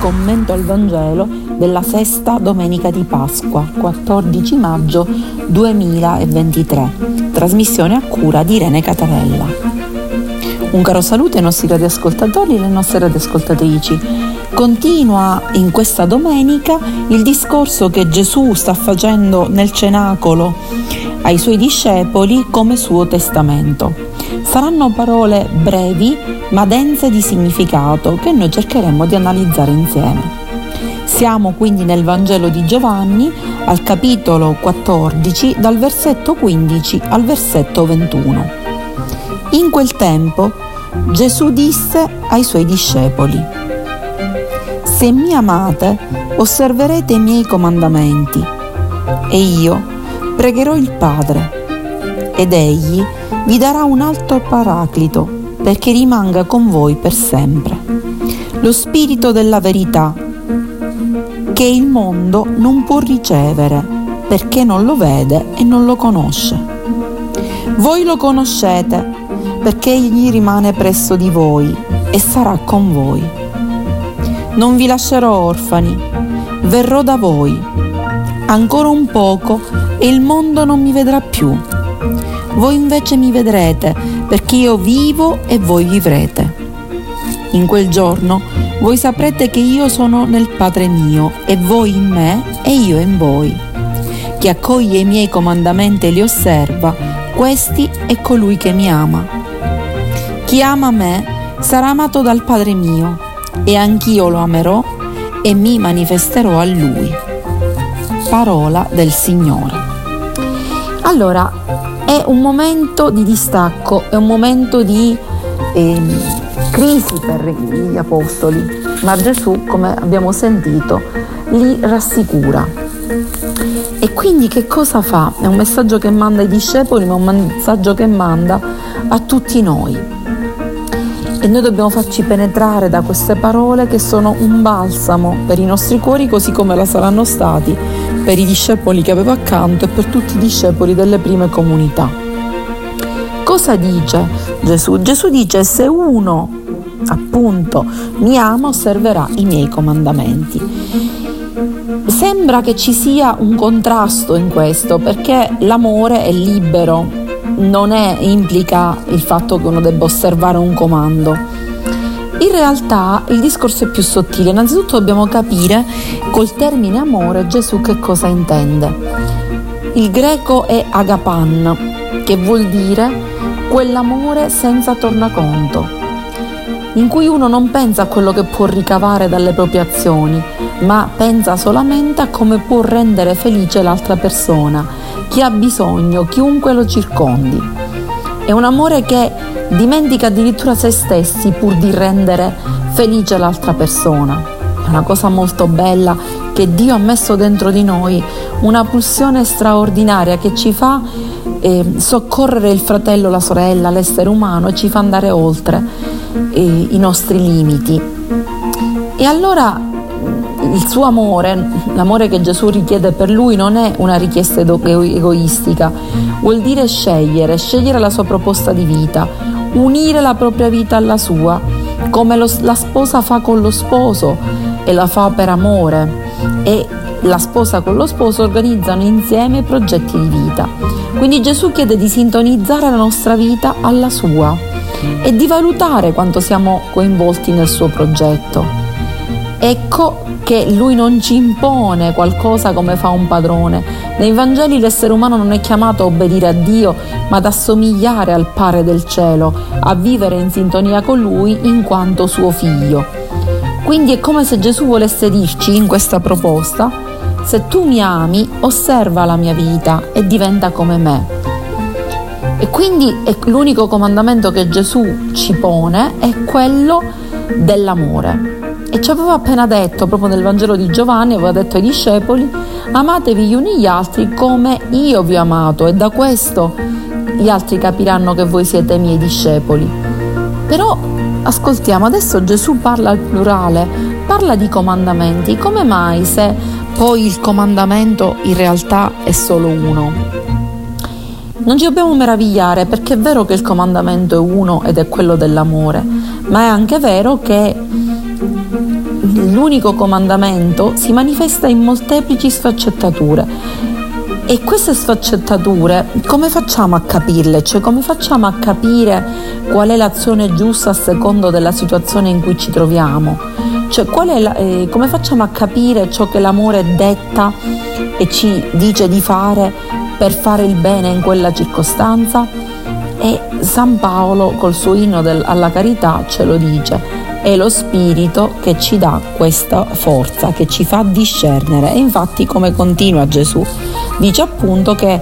commento al Vangelo della sesta domenica di Pasqua, 14 maggio 2023, trasmissione a cura di Irene Catarella. Un caro saluto ai nostri radioascoltatori e alle nostre radioascoltatrici. Continua in questa domenica il discorso che Gesù sta facendo nel cenacolo ai suoi discepoli come suo testamento. Saranno parole brevi ma dense di significato che noi cercheremo di analizzare insieme. Siamo quindi nel Vangelo di Giovanni al capitolo 14 dal versetto 15 al versetto 21. In quel tempo Gesù disse ai suoi discepoli, Se mi amate osserverete i miei comandamenti e io pregherò il Padre ed egli vi darà un altro paraclito perché rimanga con voi per sempre. Lo Spirito della verità che il mondo non può ricevere perché non lo vede e non lo conosce. Voi lo conoscete perché egli rimane presso di voi e sarà con voi. Non vi lascerò orfani, verrò da voi. Ancora un poco e il mondo non mi vedrà più voi invece mi vedrete, perché io vivo e voi vivrete. In quel giorno voi saprete che io sono nel Padre mio, e voi in me, e io in voi. Chi accoglie i miei comandamenti e li osserva, questi è colui che mi ama. Chi ama me sarà amato dal Padre mio, e anch'io lo amerò e mi manifesterò a lui. Parola del Signore. Allora, è un momento di distacco, è un momento di eh, crisi per gli apostoli, ma Gesù, come abbiamo sentito, li rassicura. E quindi che cosa fa? È un messaggio che manda ai discepoli, ma un messaggio che manda a tutti noi. E noi dobbiamo farci penetrare da queste parole che sono un balsamo per i nostri cuori, così come la saranno stati per i discepoli che aveva accanto e per tutti i discepoli delle prime comunità. Cosa dice Gesù? Gesù dice se uno appunto mi ama osserverà i miei comandamenti. Sembra che ci sia un contrasto in questo perché l'amore è libero, non è, implica il fatto che uno debba osservare un comando in realtà il discorso è più sottile. Innanzitutto dobbiamo capire col termine amore Gesù che cosa intende. Il greco è agapan, che vuol dire quell'amore senza tornaconto, in cui uno non pensa a quello che può ricavare dalle proprie azioni, ma pensa solamente a come può rendere felice l'altra persona, chi ha bisogno, chiunque lo circondi. È un amore che dimentica addirittura se stessi pur di rendere felice l'altra persona. È una cosa molto bella che Dio ha messo dentro di noi, una pulsione straordinaria che ci fa eh, soccorrere il fratello, la sorella, l'essere umano e ci fa andare oltre eh, i nostri limiti. E allora il suo amore, l'amore che Gesù richiede per lui non è una richiesta egoistica, vuol dire scegliere, scegliere la sua proposta di vita, unire la propria vita alla sua, come lo, la sposa fa con lo sposo e la fa per amore e la sposa con lo sposo organizzano insieme progetti di vita. Quindi Gesù chiede di sintonizzare la nostra vita alla sua e di valutare quanto siamo coinvolti nel suo progetto. Ecco che lui non ci impone qualcosa come fa un padrone. Nei Vangeli l'essere umano non è chiamato a obbedire a Dio, ma ad assomigliare al Pare del cielo, a vivere in sintonia con Lui in quanto suo figlio. Quindi è come se Gesù volesse dirci in questa proposta, se tu mi ami, osserva la mia vita e diventa come me. E quindi l'unico comandamento che Gesù ci pone è quello dell'amore. E ci aveva appena detto, proprio nel Vangelo di Giovanni, aveva detto ai discepoli, amatevi gli uni gli altri come io vi ho amato e da questo gli altri capiranno che voi siete miei discepoli. Però ascoltiamo, adesso Gesù parla al plurale, parla di comandamenti, come mai se poi il comandamento in realtà è solo uno? Non ci dobbiamo meravigliare perché è vero che il comandamento è uno ed è quello dell'amore, ma è anche vero che l'unico comandamento si manifesta in molteplici sfaccettature e queste sfaccettature come facciamo a capirle? Cioè come facciamo a capire qual è l'azione giusta a secondo della situazione in cui ci troviamo? Cioè la, eh, come facciamo a capire ciò che l'amore detta e ci dice di fare per fare il bene in quella circostanza? E San Paolo col suo inno del, alla carità ce lo dice, è lo spirito che ci dà questa forza, che ci fa discernere. E infatti come continua Gesù? dice appunto che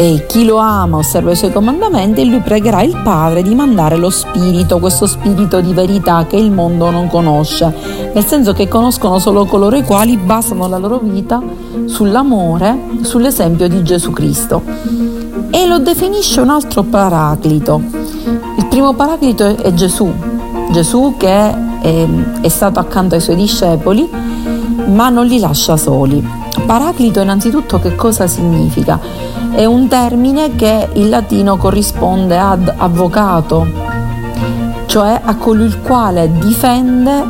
eh, chi lo ama osserva i suoi comandamenti e lui pregherà il Padre di mandare lo Spirito, questo Spirito di verità che il mondo non conosce, nel senso che conoscono solo coloro i quali basano la loro vita sull'amore, sull'esempio di Gesù Cristo. E lo definisce un altro paraclito. Il primo paraclito è Gesù, Gesù che è, è stato accanto ai suoi discepoli, ma non li lascia soli. Paraclito innanzitutto che cosa significa? È un termine che in latino corrisponde ad avvocato, cioè a colui il quale difende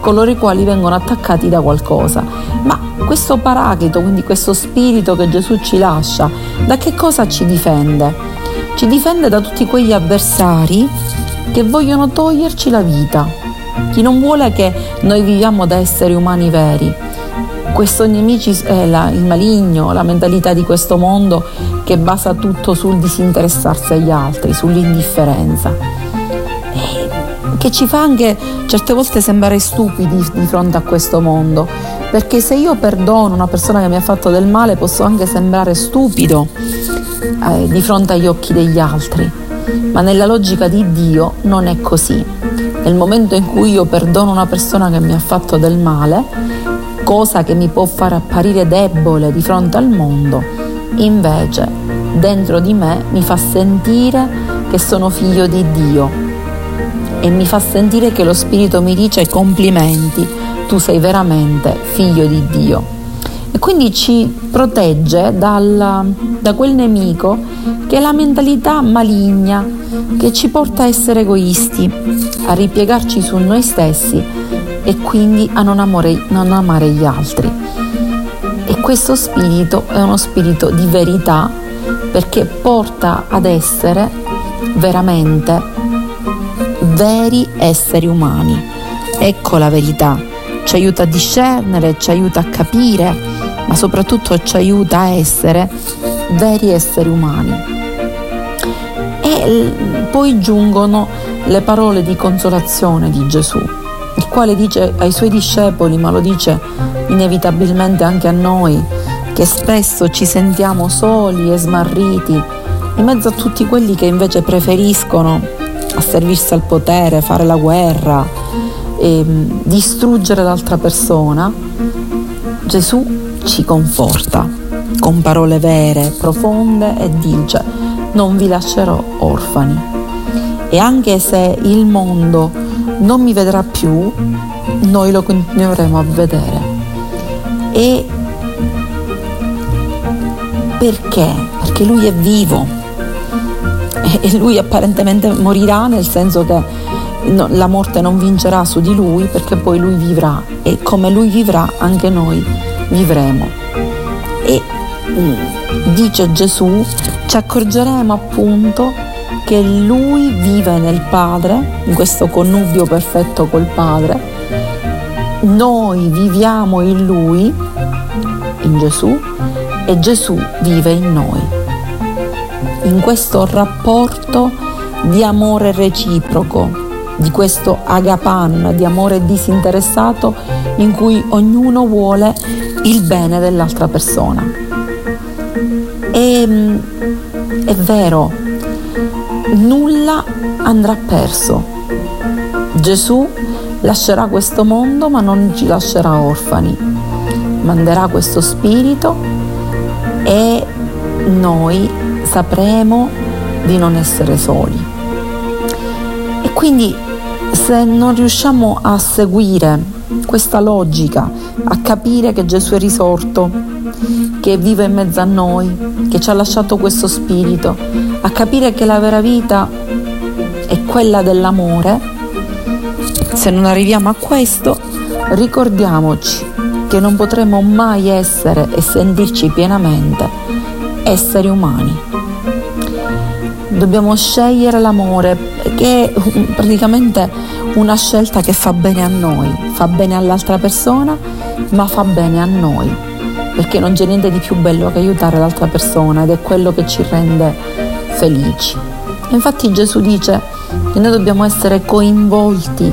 coloro i quali vengono attaccati da qualcosa. Ma questo paraclito, quindi questo spirito che Gesù ci lascia, da che cosa ci difende? Ci difende da tutti quegli avversari che vogliono toglierci la vita. Chi non vuole che noi viviamo da esseri umani veri questo nemici è la, il maligno, la mentalità di questo mondo che basa tutto sul disinteressarsi agli altri, sull'indifferenza. E che ci fa anche certe volte sembrare stupidi di fronte a questo mondo, perché se io perdono una persona che mi ha fatto del male posso anche sembrare stupido eh, di fronte agli occhi degli altri, ma nella logica di Dio non è così. Nel momento in cui io perdono una persona che mi ha fatto del male, cosa che mi può far apparire debole di fronte al mondo, invece dentro di me mi fa sentire che sono figlio di Dio e mi fa sentire che lo Spirito mi dice complimenti, tu sei veramente figlio di Dio. E quindi ci protegge dal, da quel nemico che è la mentalità maligna che ci porta a essere egoisti, a ripiegarci su noi stessi e quindi a non amare, non amare gli altri. E questo spirito è uno spirito di verità perché porta ad essere veramente veri esseri umani. Ecco la verità, ci aiuta a discernere, ci aiuta a capire, ma soprattutto ci aiuta a essere veri esseri umani. E poi giungono le parole di consolazione di Gesù quale dice ai suoi discepoli, ma lo dice inevitabilmente anche a noi, che spesso ci sentiamo soli e smarriti in mezzo a tutti quelli che invece preferiscono asservirsi al potere, fare la guerra, e distruggere l'altra persona, Gesù ci conforta con parole vere, profonde e dice non vi lascerò orfani. E anche se il mondo non mi vedrà più, noi lo continueremo a vedere. E perché? Perché lui è vivo e lui apparentemente morirà nel senso che la morte non vincerà su di lui perché poi lui vivrà e come lui vivrà anche noi vivremo. E mm, dice Gesù, ci accorgeremo appunto che lui vive nel Padre, in questo connubio perfetto col Padre, noi viviamo in lui, in Gesù, e Gesù vive in noi. In questo rapporto di amore reciproco, di questo agapan, di amore disinteressato, in cui ognuno vuole il bene dell'altra persona. E, mm, è vero, nulla andrà perso. Gesù lascerà questo mondo ma non ci lascerà orfani, manderà questo spirito e noi sapremo di non essere soli. E quindi se non riusciamo a seguire questa logica, a capire che Gesù è risorto, che vive in mezzo a noi, che ci ha lasciato questo spirito, a capire che la vera vita è quella dell'amore, se non arriviamo a questo, ricordiamoci che non potremo mai essere e sentirci pienamente esseri umani. Dobbiamo scegliere l'amore, che è praticamente una scelta che fa bene a noi, fa bene all'altra persona, ma fa bene a noi, perché non c'è niente di più bello che aiutare l'altra persona ed è quello che ci rende felici. Infatti Gesù dice che noi dobbiamo essere coinvolti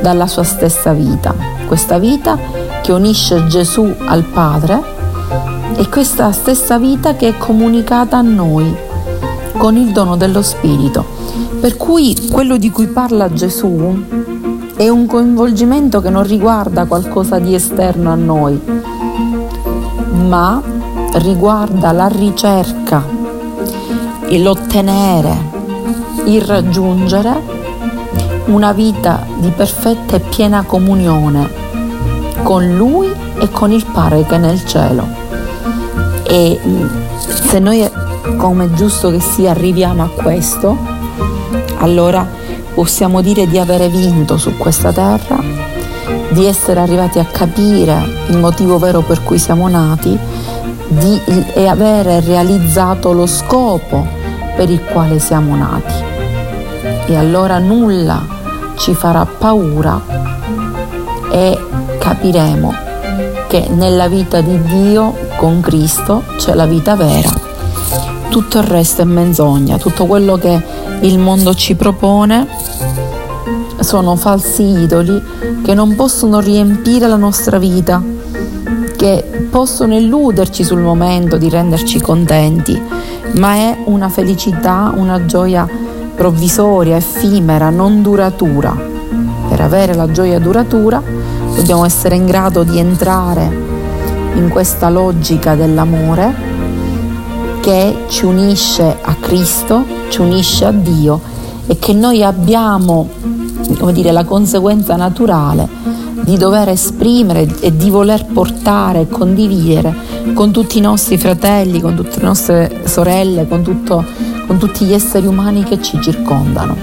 dalla sua stessa vita, questa vita che unisce Gesù al Padre e questa stessa vita che è comunicata a noi con il dono dello Spirito. Per cui quello di cui parla Gesù è un coinvolgimento che non riguarda qualcosa di esterno a noi, ma riguarda la ricerca, l'ottenere, il raggiungere una vita di perfetta e piena comunione con Lui e con il Padre che è nel cielo. E se noi, come è giusto che sia, arriviamo a questo, allora possiamo dire di avere vinto su questa terra, di essere arrivati a capire il motivo vero per cui siamo nati di, e avere realizzato lo scopo per il quale siamo nati e allora nulla ci farà paura e capiremo che nella vita di Dio con Cristo c'è la vita vera. Tutto il resto è menzogna, tutto quello che il mondo ci propone sono falsi idoli che non possono riempire la nostra vita, che possono illuderci sul momento di renderci contenti, ma è una felicità, una gioia provvisoria, effimera, non duratura. Per avere la gioia duratura dobbiamo essere in grado di entrare in questa logica dell'amore che ci unisce a Cristo, ci unisce a Dio e che noi abbiamo come dire, la conseguenza naturale di dover esprimere e di voler portare e condividere con tutti i nostri fratelli, con tutte le nostre sorelle, con tutto con tutti gli esseri umani che ci circondano.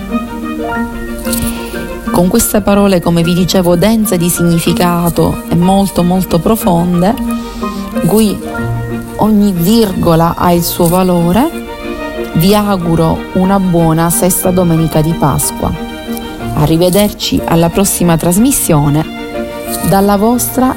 Con queste parole, come vi dicevo, dense di significato e molto molto profonde, in cui ogni virgola ha il suo valore, vi auguro una buona sesta domenica di Pasqua. Arrivederci alla prossima trasmissione. Dalla vostra